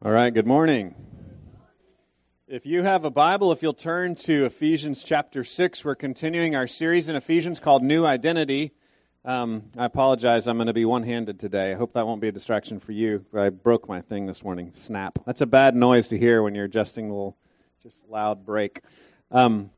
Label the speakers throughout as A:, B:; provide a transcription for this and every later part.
A: All right, good morning. If you have a Bible, if you'll turn to Ephesians chapter 6, we're continuing our series in Ephesians called New Identity. Um, I apologize, I'm going to be one handed today. I hope that won't be a distraction for you. I broke my thing this morning. Snap. That's a bad noise to hear when you're adjusting a little, just loud break. Um,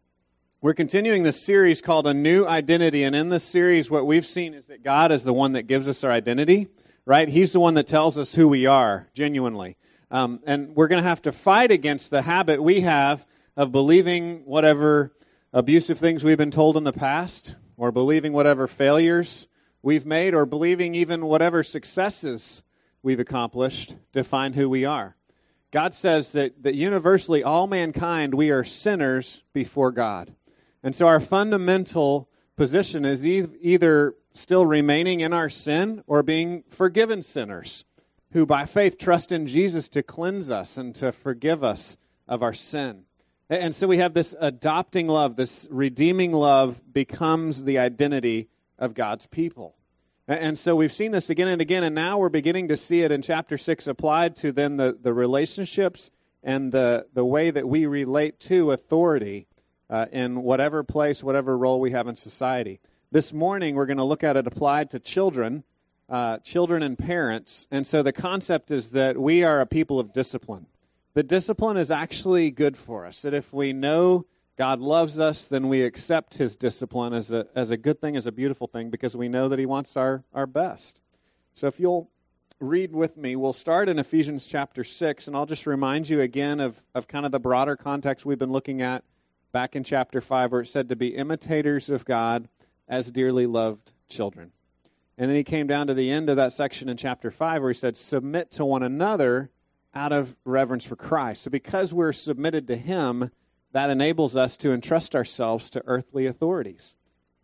A: we're continuing this series called A New Identity, and in this series, what we've seen is that God is the one that gives us our identity, right? He's the one that tells us who we are, genuinely. Um, and we're going to have to fight against the habit we have of believing whatever abusive things we've been told in the past, or believing whatever failures we've made, or believing even whatever successes we've accomplished define who we are. God says that, that universally, all mankind, we are sinners before God. And so our fundamental position is e- either still remaining in our sin or being forgiven sinners who by faith trust in Jesus to cleanse us and to forgive us of our sin. And so we have this adopting love, this redeeming love becomes the identity of God's people. And so we've seen this again and again, and now we're beginning to see it in chapter 6 applied to then the, the relationships and the, the way that we relate to authority uh, in whatever place, whatever role we have in society. This morning, we're going to look at it applied to children uh, children and parents. And so the concept is that we are a people of discipline. The discipline is actually good for us. That if we know God loves us, then we accept his discipline as a, as a good thing, as a beautiful thing, because we know that he wants our, our best. So if you'll read with me, we'll start in Ephesians chapter 6, and I'll just remind you again of, of kind of the broader context we've been looking at back in chapter 5, where it said to be imitators of God as dearly loved children. And then he came down to the end of that section in chapter 5 where he said, Submit to one another out of reverence for Christ. So because we're submitted to him, that enables us to entrust ourselves to earthly authorities.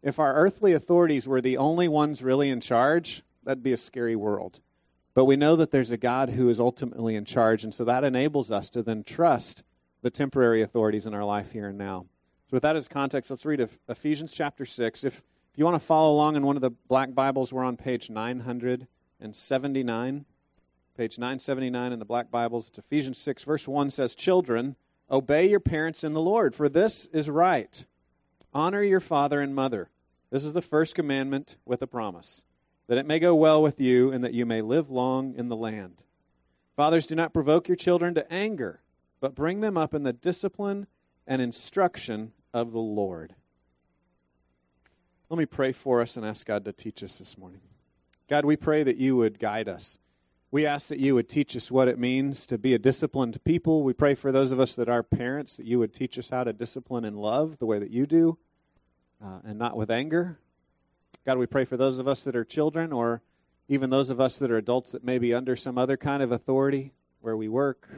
A: If our earthly authorities were the only ones really in charge, that'd be a scary world. But we know that there's a God who is ultimately in charge, and so that enables us to then trust the temporary authorities in our life here and now. So, with that as context, let's read Ephesians chapter 6. If if you want to follow along in one of the black Bibles, we're on page 979. Page 979 in the black Bibles. It's Ephesians 6, verse 1 says, Children, obey your parents in the Lord, for this is right. Honor your father and mother. This is the first commandment with a promise, that it may go well with you and that you may live long in the land. Fathers, do not provoke your children to anger, but bring them up in the discipline and instruction of the Lord. Let me pray for us and ask God to teach us this morning. God, we pray that you would guide us. We ask that you would teach us what it means to be a disciplined people. We pray for those of us that are parents that you would teach us how to discipline in love the way that you do uh, and not with anger. God, we pray for those of us that are children or even those of us that are adults that may be under some other kind of authority where we work.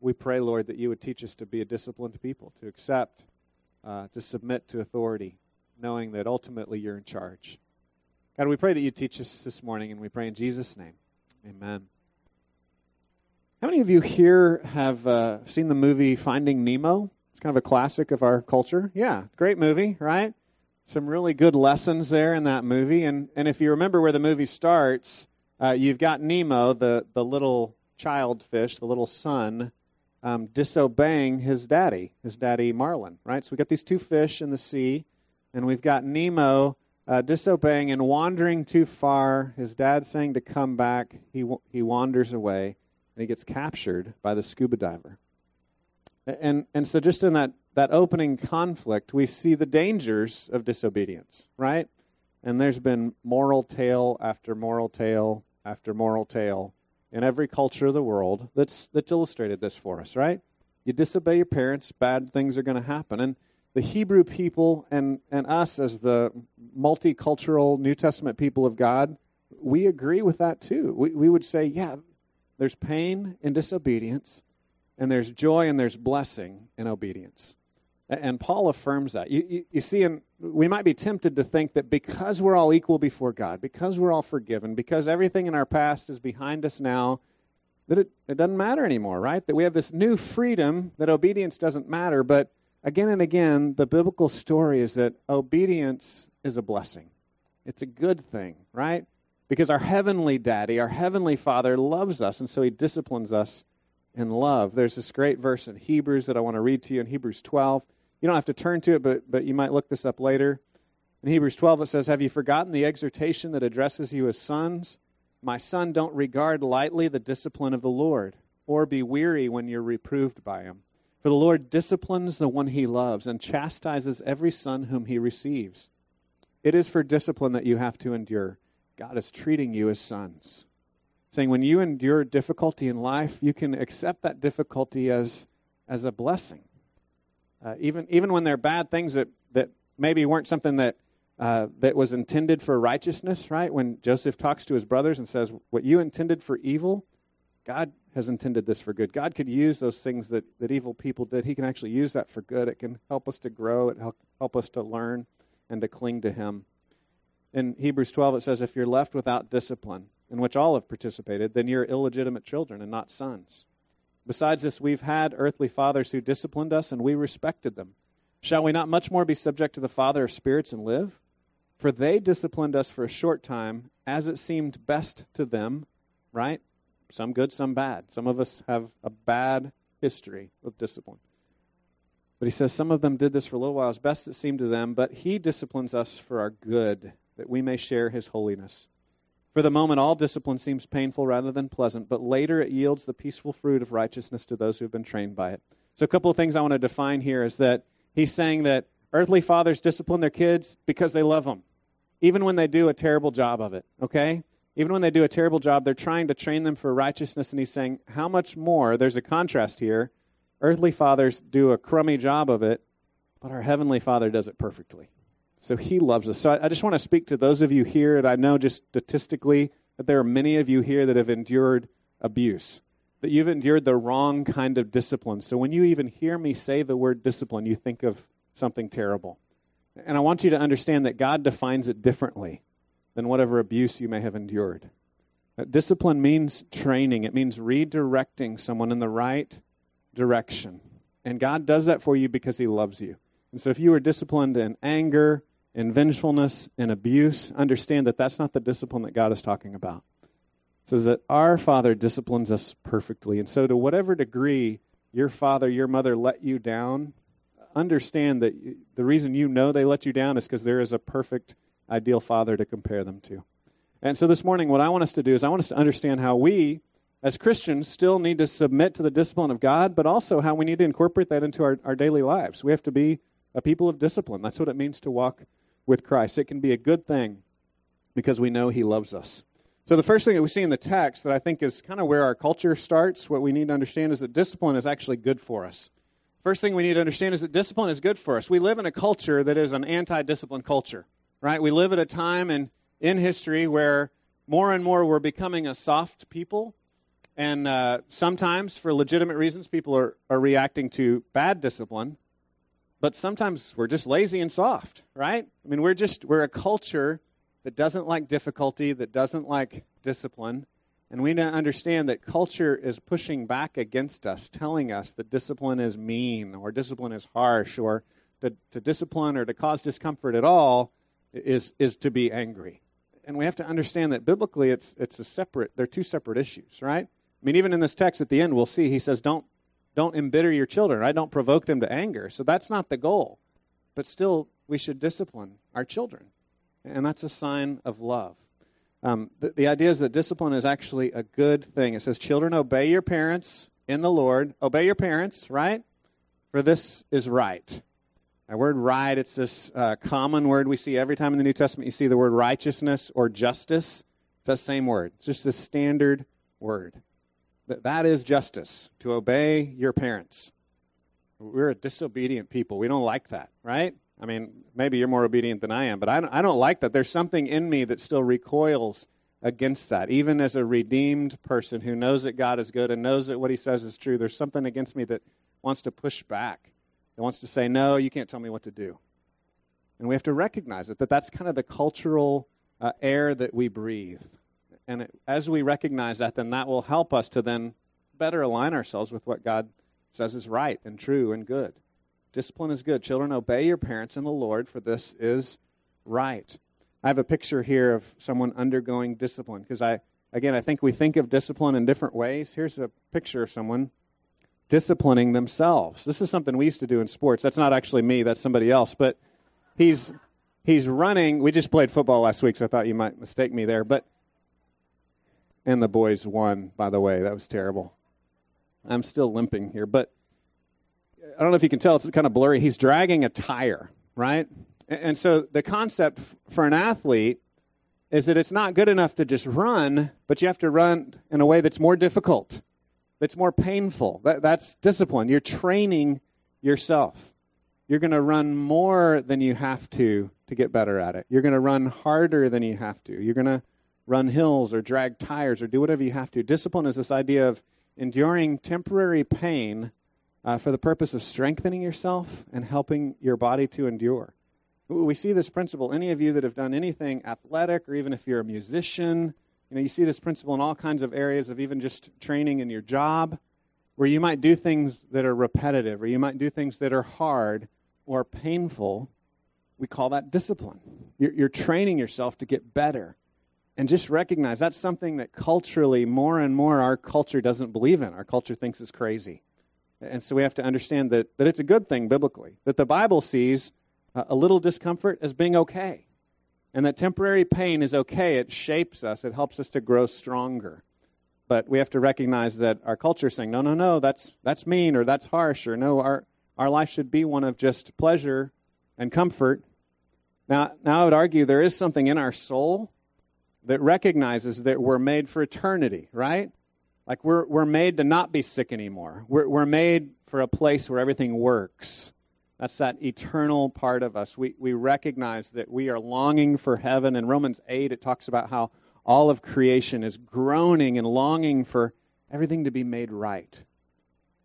A: We pray, Lord, that you would teach us to be a disciplined people, to accept, uh, to submit to authority knowing that ultimately you're in charge. God, we pray that you teach us this morning, and we pray in Jesus' name. Amen. How many of you here have uh, seen the movie Finding Nemo? It's kind of a classic of our culture. Yeah, great movie, right? Some really good lessons there in that movie. And, and if you remember where the movie starts, uh, you've got Nemo, the, the little child fish, the little son, um, disobeying his daddy, his daddy Marlin, right? So we got these two fish in the sea and we've got Nemo uh, disobeying and wandering too far. His dad saying to come back. He, he wanders away and he gets captured by the scuba diver. And, and so, just in that, that opening conflict, we see the dangers of disobedience, right? And there's been moral tale after moral tale after moral tale in every culture of the world that's, that's illustrated this for us, right? You disobey your parents, bad things are going to happen. And the Hebrew people and, and us as the multicultural New Testament people of God, we agree with that too. We, we would say, yeah, there's pain in disobedience, and there's joy and there's blessing in obedience. And Paul affirms that. You, you, you see, and we might be tempted to think that because we're all equal before God, because we're all forgiven, because everything in our past is behind us now, that it, it doesn't matter anymore, right? That we have this new freedom that obedience doesn't matter, but again and again, the biblical story is that obedience is a blessing. It's a good thing, right? Because our heavenly daddy, our heavenly father, loves us, and so he disciplines us in love. There's this great verse in Hebrews that I want to read to you in Hebrews 12. You don't have to turn to it, but, but you might look this up later. In Hebrews 12, it says, Have you forgotten the exhortation that addresses you as sons? My son, don't regard lightly the discipline of the Lord, or be weary when you're reproved by him. For the Lord disciplines the one he loves and chastises every son whom he receives. It is for discipline that you have to endure. God is treating you as sons. Saying when you endure difficulty in life, you can accept that difficulty as, as a blessing. Uh, even, even when they're bad things that, that maybe weren't something that, uh, that was intended for righteousness, right? When Joseph talks to his brothers and says, What you intended for evil, God has intended this for good. God could use those things that, that evil people did. He can actually use that for good. It can help us to grow, it help, help us to learn and to cling to Him. In Hebrews 12, it says, If you're left without discipline, in which all have participated, then you're illegitimate children and not sons. Besides this, we've had earthly fathers who disciplined us, and we respected them. Shall we not much more be subject to the Father of spirits and live? For they disciplined us for a short time, as it seemed best to them, right? Some good, some bad. Some of us have a bad history of discipline. But he says some of them did this for a little while as best it seemed to them, but he disciplines us for our good, that we may share his holiness. For the moment, all discipline seems painful rather than pleasant, but later it yields the peaceful fruit of righteousness to those who have been trained by it. So, a couple of things I want to define here is that he's saying that earthly fathers discipline their kids because they love them, even when they do a terrible job of it, okay? Even when they do a terrible job, they're trying to train them for righteousness. And he's saying, how much more? There's a contrast here. Earthly fathers do a crummy job of it, but our Heavenly Father does it perfectly. So he loves us. So I, I just want to speak to those of you here, and I know just statistically that there are many of you here that have endured abuse, that you've endured the wrong kind of discipline. So when you even hear me say the word discipline, you think of something terrible. And I want you to understand that God defines it differently than whatever abuse you may have endured. Discipline means training, it means redirecting someone in the right direction. And God does that for you because He loves you. And so if you are disciplined in anger, in vengefulness, in abuse, understand that that's not the discipline that God is talking about. It says that our Father disciplines us perfectly. And so, to whatever degree your father, your mother let you down, understand that the reason you know they let you down is because there is a perfect ideal father to compare them to. And so this morning, what I want us to do is I want us to understand how we, as Christians, still need to submit to the discipline of God, but also how we need to incorporate that into our, our daily lives. We have to be a people of discipline. That's what it means to walk with Christ. It can be a good thing because we know He loves us. So, the first thing that we see in the text that I think is kind of where our culture starts, what we need to understand is that discipline is actually good for us. First thing we need to understand is that discipline is good for us. We live in a culture that is an anti discipline culture right? We live at a time in, in history where more and more we're becoming a soft people. And uh, sometimes, for legitimate reasons, people are, are reacting to bad discipline. But sometimes we're just lazy and soft, right? I mean, we're just, we're a culture that doesn't like difficulty, that doesn't like discipline. And we understand that culture is pushing back against us, telling us that discipline is mean or discipline is harsh or that to discipline or to cause discomfort at all is, is to be angry. And we have to understand that biblically it's, it's a separate, they're two separate issues, right? I mean, even in this text at the end, we'll see he says, don't, don't embitter your children, right? Don't provoke them to anger. So that's not the goal. But still, we should discipline our children. And that's a sign of love. Um, the, the idea is that discipline is actually a good thing. It says, Children, obey your parents in the Lord. Obey your parents, right? For this is right. That word right, it's this uh, common word we see every time in the New Testament you see the word righteousness or justice. It's that same word. It's just the standard word. That, that is justice, to obey your parents. We're a disobedient people. We don't like that, right? I mean, maybe you're more obedient than I am, but I don't, I don't like that. There's something in me that still recoils against that. Even as a redeemed person who knows that God is good and knows that what he says is true, there's something against me that wants to push back that wants to say, no, you can't tell me what to do. And we have to recognize it, that that's kind of the cultural uh, air that we breathe. And it, as we recognize that, then that will help us to then better align ourselves with what God says is right and true and good. Discipline is good. Children, obey your parents in the Lord, for this is right. I have a picture here of someone undergoing discipline because I, again, I think we think of discipline in different ways. Here's a picture of someone disciplining themselves. This is something we used to do in sports. That's not actually me, that's somebody else. But he's he's running. We just played football last week, so I thought you might mistake me there. But and the boys won, by the way. That was terrible. I'm still limping here, but I don't know if you can tell, it's kind of blurry. He's dragging a tire, right? And so the concept for an athlete is that it's not good enough to just run, but you have to run in a way that's more difficult, that's more painful. That, that's discipline. You're training yourself. You're going to run more than you have to to get better at it. You're going to run harder than you have to. You're going to run hills or drag tires or do whatever you have to. Discipline is this idea of enduring temporary pain uh, for the purpose of strengthening yourself and helping your body to endure. We see this principle. Any of you that have done anything athletic, or even if you're a musician, you know, you see this principle in all kinds of areas of even just training in your job, where you might do things that are repetitive, or you might do things that are hard or painful. We call that discipline. You're, you're training yourself to get better and just recognize that's something that culturally, more and more, our culture doesn't believe in. Our culture thinks is crazy. And so we have to understand that, that it's a good thing biblically, that the Bible sees a little discomfort as being okay, and that temporary pain is okay. It shapes us, it helps us to grow stronger. But we have to recognize that our culture is saying, no, no, no, that's, that's mean or that's harsh, or no, our, our life should be one of just pleasure and comfort. Now, now I would argue there is something in our soul that recognizes that we're made for eternity, right? Like we're, we're made to not be sick anymore. We're, we're made for a place where everything works. That's that eternal part of us. We, we recognize that we are longing for heaven. In Romans 8, it talks about how all of creation is groaning and longing for everything to be made right.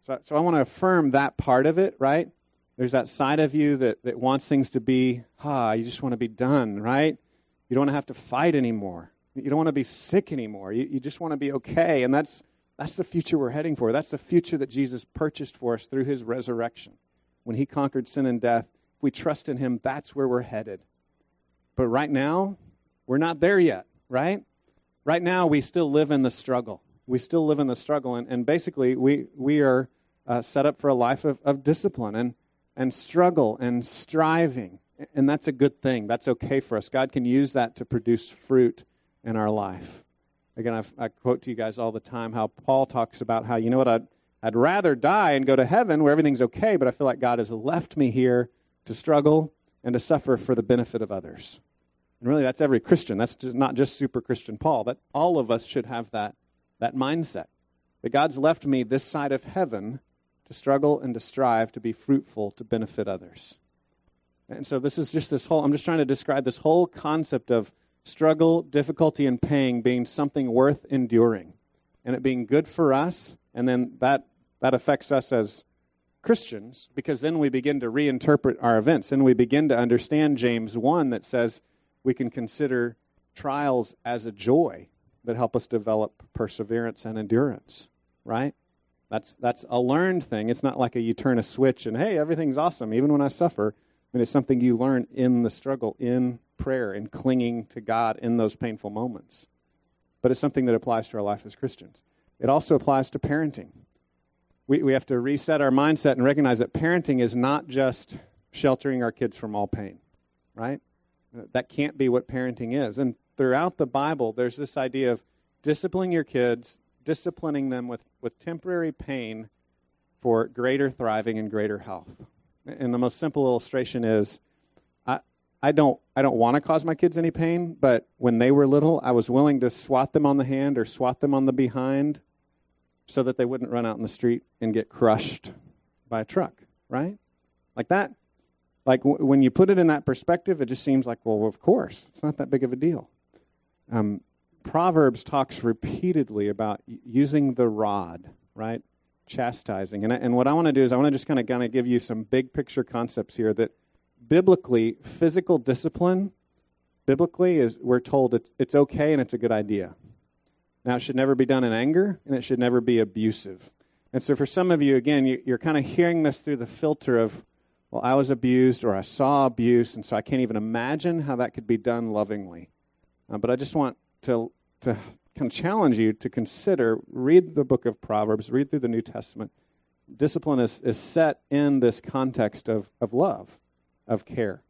A: So, so I want to affirm that part of it, right? There's that side of you that, that wants things to be, ah, you just want to be done, right? You don't want to have to fight anymore. You don't want to be sick anymore. You, you just want to be okay. And that's, that's the future we're heading for. That's the future that Jesus purchased for us through his resurrection. When he conquered sin and death, if we trust in him, that's where we're headed. But right now, we're not there yet, right? Right now, we still live in the struggle. We still live in the struggle. And, and basically, we, we are uh, set up for a life of, of discipline and, and struggle and striving and that's a good thing. That's okay for us. God can use that to produce fruit in our life. Again, I've, i quote to you guys all the time how Paul talks about how, you know what, I'd, I'd rather die and go to heaven where everything's okay, but I feel like God has left me here to struggle and to suffer for the benefit of others. And really, that's every Christian. That's just, not just super Christian Paul, but all of us should have that, that mindset. That God's left me this side of heaven to struggle and to strive to be fruitful to benefit others. And so this is just this whole, I'm just trying to describe this whole concept of struggle, difficulty, and pain being something worth enduring and it being good for us. And then that, that affects us as Christians because then we begin to reinterpret our events and we begin to understand James 1 that says we can consider trials as a joy that help us develop perseverance and endurance, right? That's, that's a learned thing. It's not like a, you turn a switch and, hey, everything's awesome, even when I suffer. I mean, it's something you learn in the struggle, in prayer, in clinging to God in those painful moments. But it's something that applies to our life as Christians. It also applies to parenting. We, we have to reset our mindset and recognize that parenting is not just sheltering our kids from all pain, right? That can't be what parenting is. And throughout the Bible, there's this idea of disciplining your kids, disciplining them with, with temporary pain for greater thriving and greater health. And the most simple illustration is I, I don't, I don't want to cause my kids any pain, but when they were little, I was willing to swat them on the hand or swat them on the behind so that they wouldn't run out in the street and get crushed by a truck, right? Like that. Like w- when you put it in that perspective, it just seems like, well, of course, it's not that big of a deal. Um, Proverbs talks repeatedly about using the rod, right? chastising. And, I, and what I want to do is I want to just kind of kind of give you some big picture concepts here that biblically, physical discipline, biblically, is we're told it's, it's okay and it's a good idea. Now, it should never be done in anger and it should never be abusive. And so, for some of you, again, you, you're kind of hearing this through the filter of, well, I was abused or I saw abuse, and so I can't even imagine how that could be done lovingly. Uh, but I just want to, to kind of challenge you to consider read the book of Proverbs, read through the New Testament, discipline is, is set in this context of, of love, of care.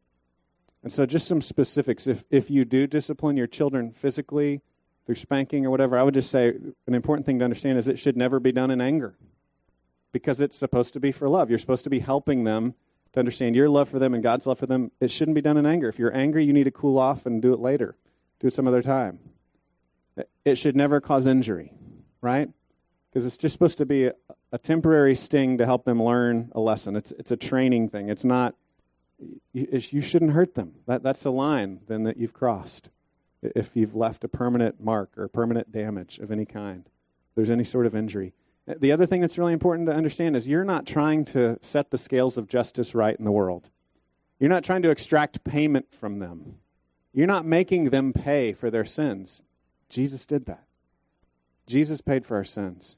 A: And so, just some specifics. If, if you do discipline your children physically through spanking or whatever, I would just say an important thing to understand is it should never be done in anger because it's supposed to be for love. You're supposed to be helping them to understand your love for them and God's love for them. It shouldn't be done in anger. If you're angry, you need to cool off and do it later, do it some other time. It should never cause injury, right? Because it's just supposed to be a, a, temporary sting to help them learn a lesson. It's, it's a training thing. It's not, you, you shouldn't hurt them. That, that's a line then that you've crossed if you've left a permanent mark or permanent damage of any kind. There's any sort of injury. The other thing that's really important to understand is you're not trying to set the scales of justice right in the world. You're not trying to extract payment from them. You're not making them pay for their sins. Jesus did that. Jesus paid for our sins.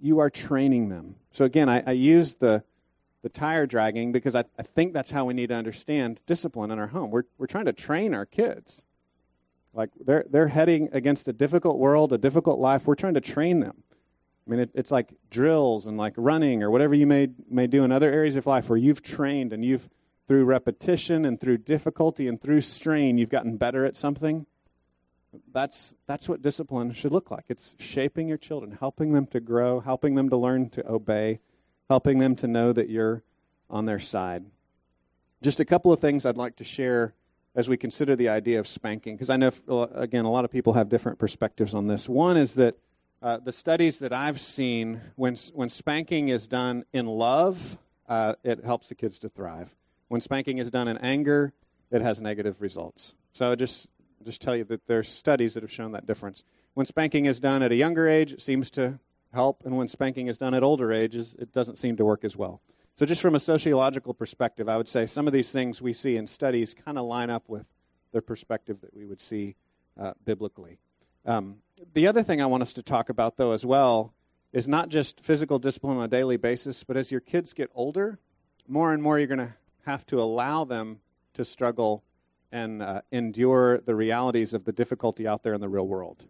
A: You are training them. So again, I, I use the the tire dragging because I, I think that's how we need to understand discipline in our home. We're we're trying to train our kids. Like they're they're heading against a difficult world, a difficult life. We're trying to train them. I mean, it, it's like drills and like running or whatever you may may do in other areas of life where you've trained and you've through repetition and through difficulty and through strain you've gotten better at something. That's that's what discipline should look like. It's shaping your children, helping them to grow, helping them to learn to obey, helping them to know that you're on their side. Just a couple of things I'd like to share as we consider the idea of spanking, because I know, again, a lot of people have different perspectives on this. One is that uh, the studies that I've seen, when, when spanking is done in love, uh, it helps the kids to thrive. When spanking is done in anger, it has negative results. So just just tell you that there's studies that have shown that difference. When spanking is done at a younger age, it seems to help, and when spanking is done at older ages, it doesn't seem to work as well. So, just from a sociological perspective, I would say some of these things we see in studies kind of line up with the perspective that we would see uh, biblically. Um, the other thing I want us to talk about, though, as well, is not just physical discipline on a daily basis, but as your kids get older, more and more you're going to have to allow them to struggle and uh, endure the realities of the difficulty out there in the real world.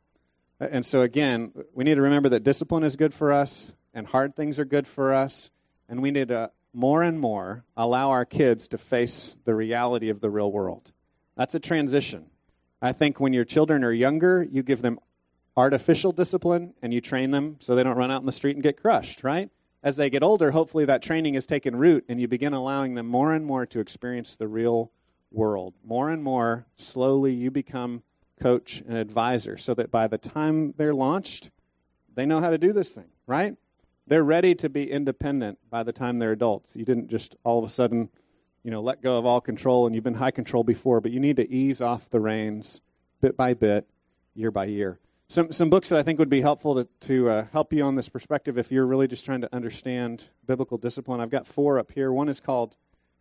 A: And so, again, we need to remember that discipline is good for us, and hard things are good for us, and we need to more and more allow our kids to face the reality of the real world. That's a transition. I think when your children are younger, you give them artificial discipline and you train them so they don't run out in the street and get crushed, right? As they get older, hopefully that training has taken root and you begin allowing them more and more to experience the real world. More and more, slowly, you become coach and advisor so that by the time they're launched, they know how to do this thing, right? They're ready to be independent by the time they're adults. You didn't just all of a sudden, you know, let go of all control and you've been high control before, but you need to ease off the reins bit by bit, year by year. Some, some books that I think would be helpful to, to uh, help you on this perspective if you're really just trying to understand biblical discipline. I've got four up here. One is called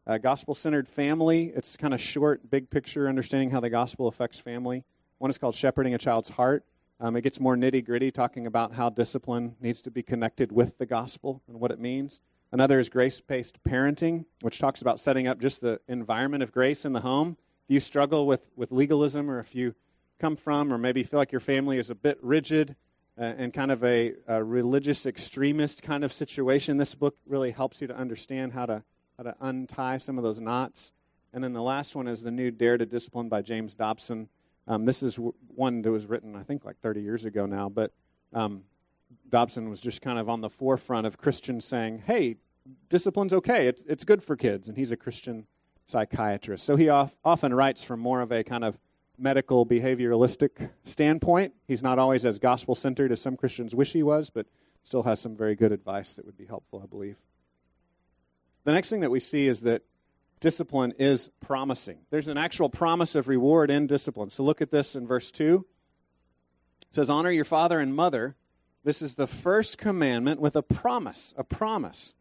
A: uh, Gospel Centered Family. It's kind of short, big picture, understanding how the gospel affects family. One is called Shepherding a Child's Heart. Um, it gets more nitty gritty, talking about how discipline needs to be connected with the gospel and what it means. Another is Grace Based Parenting, which talks about setting up just the environment of grace in the home. If you struggle with, with legalism, or if you come from, or maybe feel like your family is a bit rigid uh, and kind of a, a religious extremist kind of situation, this book really helps you to understand how to how to untie some of those knots. And then the last one is the new Dare to Discipline by James Dobson. Um, this is w- one that was written, I think, like 30 years ago now, but um, Dobson was just kind of on the forefront of Christians saying, hey, discipline's okay, it's, it's good for kids. And he's a Christian psychiatrist. So he often writes from more of a kind of medical behavioralistic standpoint. He's not always as gospel centered as some Christians wish he was, but still has some very good advice that would be helpful, I believe. The next thing that we see is that discipline is promising. There's an actual promise of reward in discipline. So look at this in verse 2. It says, Honor your father and mother. This is the first commandment with a promise, a promise.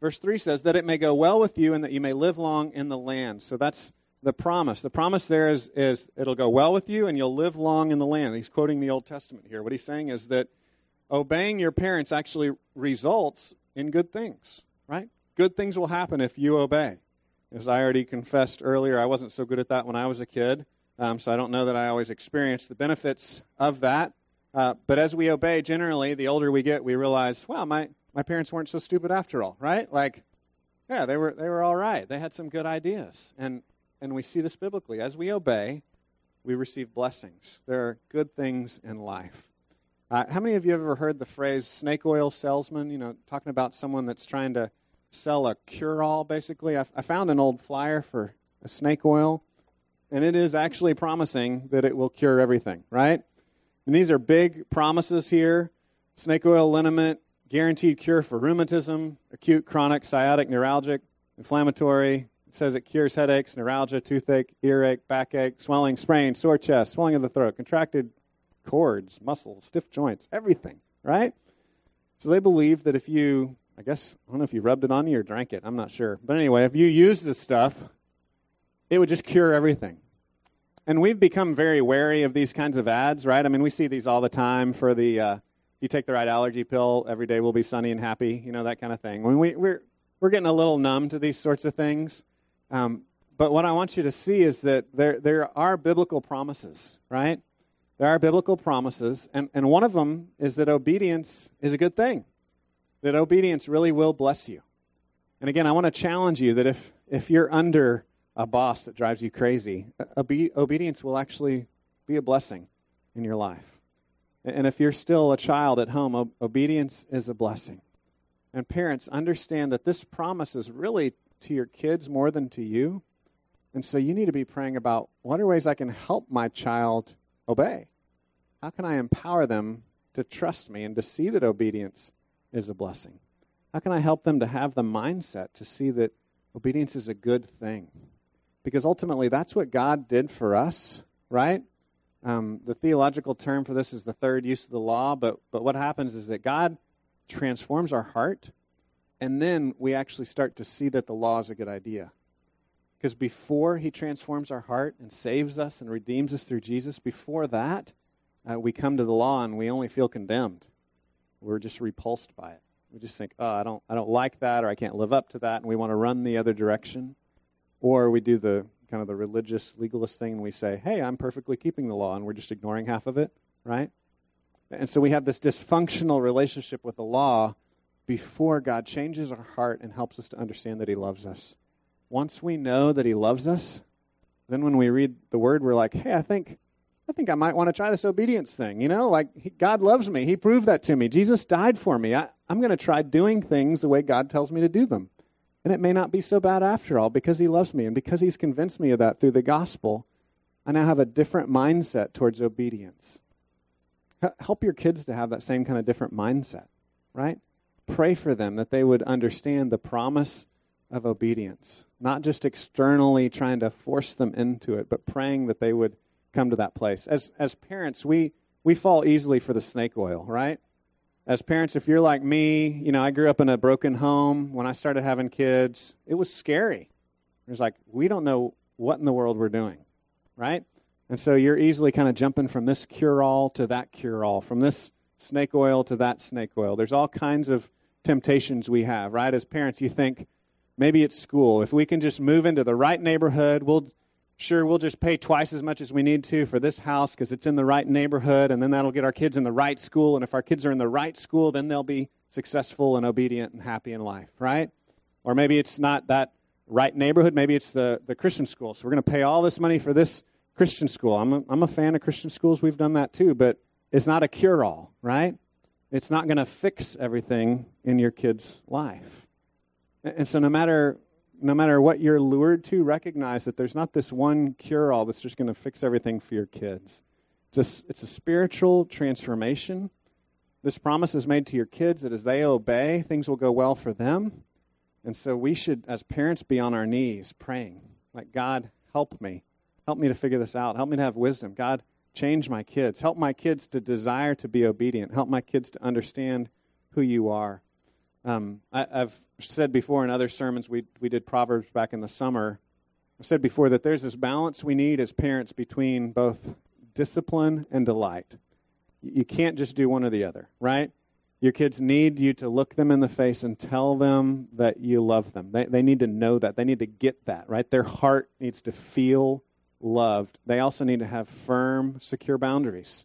A: Verse 3 says, That it may go well with you and that you may live long in the land. So that's the promise. The promise there is, is it'll go well with you and you'll live long in the land. He's quoting the Old Testament here. What he's saying is that obeying your parents actually results in good things, right? good things will happen if you obey. As I already confessed earlier, I wasn't so good at that when I was a kid, um, so I don't know that I always experienced the benefits of that. Uh, but as we obey, generally, the older we get, we realize, wow, my, my parents weren't so stupid after all, right? Like, yeah, they were they were all right. They had some good ideas, and and we see this biblically. As we obey, we receive blessings. There are good things in life. Uh, how many of you have ever heard the phrase snake oil salesman? You know, talking about someone that's trying to sell a cure all, basically. I, I found an old flyer for a snake oil, and it is actually promising that it will cure everything, right? And these are big promises here snake oil liniment, guaranteed cure for rheumatism, acute, chronic, sciatic, neuralgic, inflammatory, it says it cures headaches, neuralgia, toothache, earache, backache, swelling, sprain, sore chest, swelling of the throat, contracted cords, muscles, stiff joints, everything, right? So they believe that if you, I guess, I don't know if you rubbed it on you or drank it, I'm not sure. But anyway, if you use this stuff, it would just cure everything. And we've become very wary of these kinds of ads, right? I mean, we see these all the time for the, uh, you take the right allergy pill, every day will be sunny and happy, you know, that kind of thing. When we, we're, we're getting a little numb to these sorts of things. Um, but what I want you to see is that there, there are biblical promises, right? There are biblical promises, and, and one of them is that obedience is a good thing, that obedience really will bless you. And again, I want to challenge you that if, if you're under a boss that drives you crazy, uh, obe- obedience will actually be a blessing in your life. And if you're still a child at home, ob- obedience is a blessing. And parents, understand that this promise is really to your kids more than to you. And so you need to be praying about what are ways I can help my child obey? How can I empower them to trust me and to see that obedience is a blessing? How can I help them to have the mindset to see that obedience is a good thing? Because ultimately, that's what God did for us, right? Um, the theological term for this is the third use of the law, but, but what happens is that God transforms our heart and then we actually start to see that the law is a good idea. Because before he transforms our heart and saves us and redeems us through Jesus, before that, uh, we come to the law and we only feel condemned. We're just repulsed by it. We just think, oh, I don't, I don't like that, or I can't live up to that, and we want to run the other direction. Or we do the kind of the religious legalist thing and we say, hey, I'm perfectly keeping the law, and we're just ignoring half of it, right? And so we have this dysfunctional relationship with the law before God changes our heart and helps us to understand that He loves us. Once we know that He loves us, then when we read the Word, we're like, hey, I think. I think I might want to try this obedience thing. You know, like he, God loves me. He proved that to me. Jesus died for me. I, I'm going to try doing things the way God tells me to do them. And it may not be so bad after all because He loves me and because He's convinced me of that through the gospel. I now have a different mindset towards obedience. H- help your kids to have that same kind of different mindset, right? pray for them that they would understand the promise of obedience, not just externally trying to force them into it, but praying that they would come to that place. As as parents, we we fall easily for the snake oil, right? As parents, if you're like me, you know, I grew up in a broken home. When I started having kids, it was scary. It was like, we don't know what in the world we're doing, right? And so you're easily kind of jumping from this cure all to that cure all, from this snake oil to that snake oil. There's all kinds of temptations we have, right? As parents, you think maybe it's school. If we can just move into the right neighborhood, we'll sure we'll just pay twice as much as we need to for this house because it's in the right neighborhood, and then that'll get our kids in the right school. And if our kids are in the right school, then they'll be successful and obedient and happy in life, right? Or maybe it's not that right neighborhood. Maybe it's the, the Christian school. So we're going to pay all this money for this Christian school. I'm a, I'm a fan of Christian schools. We've done that too, but it's not a cure all, right? It's not going to fix everything in your kid's life. And so no matter no matter what you're lured to, recognize that there's not this one cure all that's just going to fix everything for your kids. It's a, it's a spiritual transformation. This promise is made to your kids that as they obey, things will go well for them. And so we should, as parents, be on our knees praying, like, God, help me. Help me to figure this out. Help me to have wisdom. God, Change my kids. Help my kids to desire to be obedient. Help my kids to understand who you are. Um, I, have said before in other sermons, we, we did Proverbs back in the summer. I've said before that there's this balance we need as parents between both discipline and delight. You can't just do one or the other, right? Your kids need you to look them in the face and tell them that you love them. They, they need to know that. They need to get that, right? Their heart needs to feel loved, they also need to have firm, secure boundaries.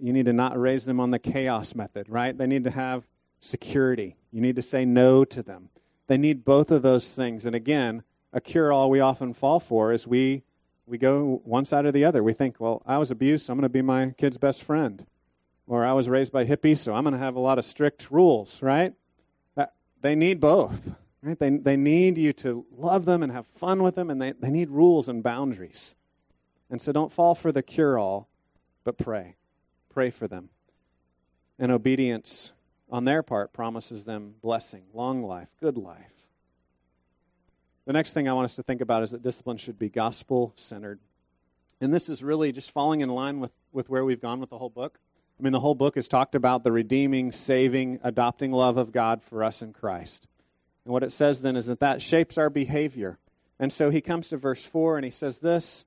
A: You need to not raise them on the chaos method, right? They need to have security. You need to say no to them. They need both of those things. And again, a cure all we often fall for is we we go one side or the other. We think, well, I was abused, so I'm going to be my kid's best friend. Or I was raised by hippies, so I'm going to have a lot of strict rules, right? That, They need both. Right? They, they need you to love them and have fun with them, and they, they need rules and boundaries. And so don't fall for the cure all, but pray. Pray for them. And obedience on their part promises them blessing, long life, good life. The next thing I want us to think about is that discipline should be gospel centered. And this is really just falling in line with, with where we've gone with the whole book. I mean, the whole book has talked about the redeeming, saving, adopting love of God for us in Christ. And what it says then is that that shapes our behavior. And so he comes to verse 4 and he says this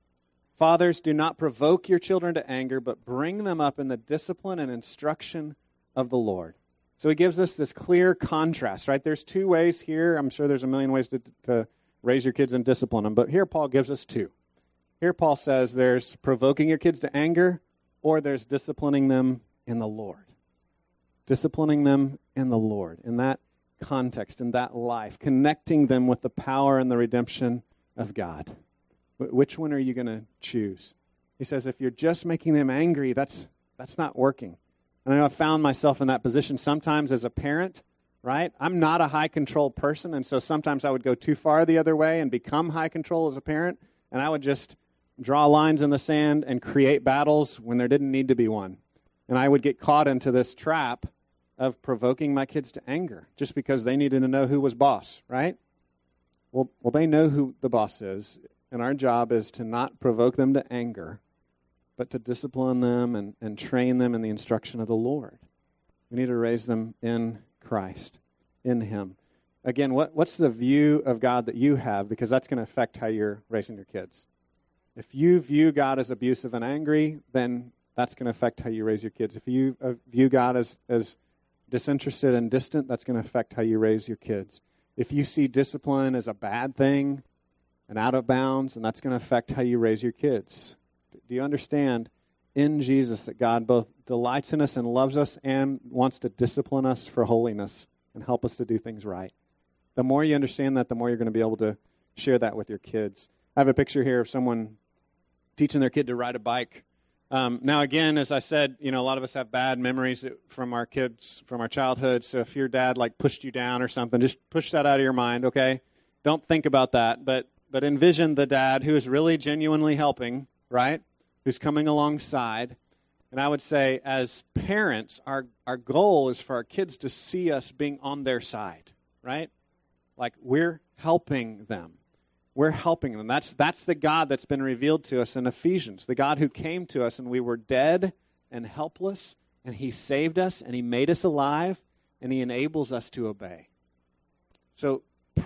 A: Fathers, do not provoke your children to anger, but bring them up in the discipline and instruction of the Lord. So he gives us this clear contrast, right? There's two ways here. I'm sure there's a million ways to, to raise your kids and discipline them. But here Paul gives us two. Here Paul says there's provoking your kids to anger or there's disciplining them in the Lord. Disciplining them in the Lord, in that context, in that life, connecting them with the power and the redemption of God. Which one are you going to choose? He says, if you're just making them angry, that's, that's not working. And I know I've found myself in that position sometimes as a parent right? I'm not a high control person, and so sometimes I would go too far the other way and become high control as a parent, and I would just draw lines in the sand and create battles when there didn't need to be one. And I would get caught into this trap of provoking my kids to anger just because they needed to know who was boss, right? Well, well, they know who the boss is, and our job is to not provoke them to anger, but to discipline them and, and train them in the instruction of the Lord. We need to raise them in Christ, in Him. Again, what, what's the view of God that you have? Because that's going to affect how you're raising your kids. If you view God as abusive and angry, then that's going to affect how you raise your kids. If you uh, view God as, as disinterested and distant, that's going to affect how you raise your kids. If you see discipline as a bad thing and out of bounds, and that's going to affect how you raise your kids. Do you understand in Jesus that God both delights in us and loves us and wants to discipline us for holiness and help us to do things right. The more you understand that, the more you're going to be able to share that with your kids. I have a picture here of someone teaching their kid to ride a bike. Um, now, again, as I said, you know, a lot of us have bad memories from our kids, from our childhood. So if your dad like pushed you down or something, just push that out of your mind, okay? Don't think about that, but but envision the dad who is really genuinely helping, right? Who's coming alongside and I would say, as parents, our, our goal is for our kids to see us being on their side, right? Like we're helping them. We're helping them. That's, that's the God that's been revealed to us in Ephesians, the God who came to us and we were dead and helpless, and He saved us and He made us alive and He enables us to obey. So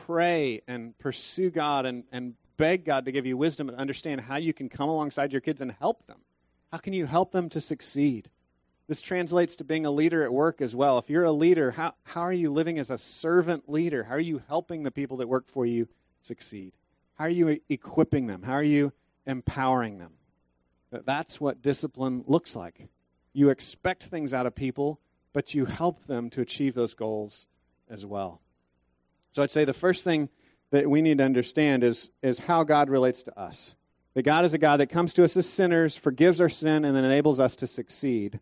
A: pray and pursue God and, and beg God to give you wisdom and understand how you can come alongside your kids and help them. How can you help them to succeed? This translates to being a leader at work as well. If you're a leader, how, how are you living as a servant leader? How are you helping the people that work for you succeed? How are you equipping them? How are you empowering them? That's what discipline looks like. You expect things out of people, but you help them to achieve those goals as well. So I'd say the first thing that we need to understand is, is how God relates to us. That God is a God that comes to us as sinners, forgives our sin, and then enables us to succeed.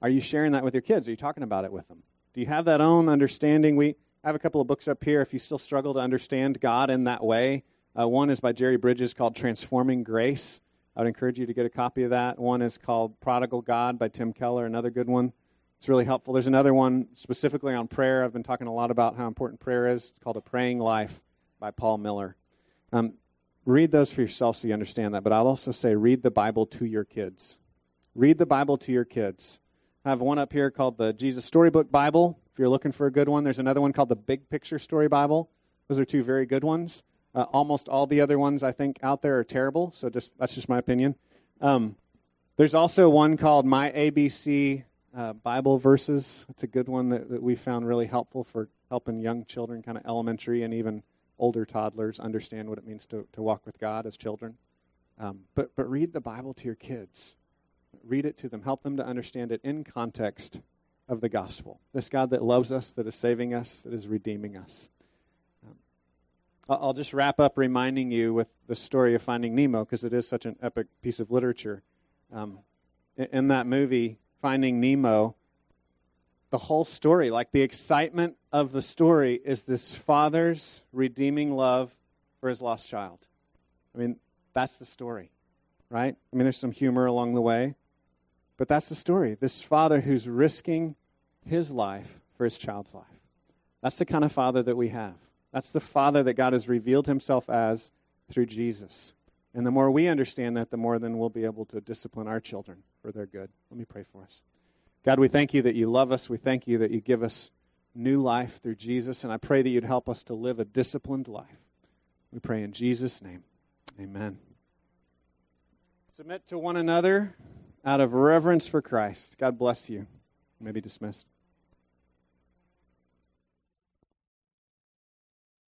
A: Are you sharing that with your kids? Are you talking about it with them? Do you have that own understanding? We have a couple of books up here if you still struggle to understand God in that way. Uh, one is by Jerry Bridges called Transforming Grace. I would encourage you to get a copy of that. One is called Prodigal God by Tim Keller, another good one. It's really helpful. There's another one specifically on prayer. I've been talking a lot about how important prayer is. It's called A Praying Life by Paul Miller. Um, read those for yourself so you understand that. But I'll also say read the Bible to your kids. Read the Bible to your kids. I have one up here called the Jesus Storybook Bible. If you're looking for a good one, there's another one called the Big Picture Story Bible. Those are two very good ones. Uh, almost all the other ones I think out there are terrible, so just that's just my opinion. Um, there's also one called My ABC uh, Bible Verses. It's a good one that, that we found really helpful for helping young children, kind of elementary and even older toddlers understand what it means to, to walk with God as children. Um, but, but read the Bible to your kids. Read it to them. Help them to understand it in context of the gospel. This God that loves us, that is saving us, that is redeeming us. Um, I'll just wrap up reminding you with the story of Finding Nemo because it is such an epic piece of literature. Um, in that movie, Finding Nemo, the whole story, like the excitement of the story, is this father's redeeming love for his lost child. I mean, that's the story, right? I mean, there's some humor along the way, but that's the story. This father who's risking his life for his child's life. That's the kind of father that we have. That's the father that God has revealed himself as through Jesus. And the more we understand that, the more then we'll be able to discipline our children for their good. Let me pray for us. God, we thank you that you love us. We thank you that you give us new life through Jesus. And I pray that you'd help us to live a disciplined life. We pray in Jesus' name. Amen. Submit to one another out of reverence for Christ. God bless you. you may be dismissed.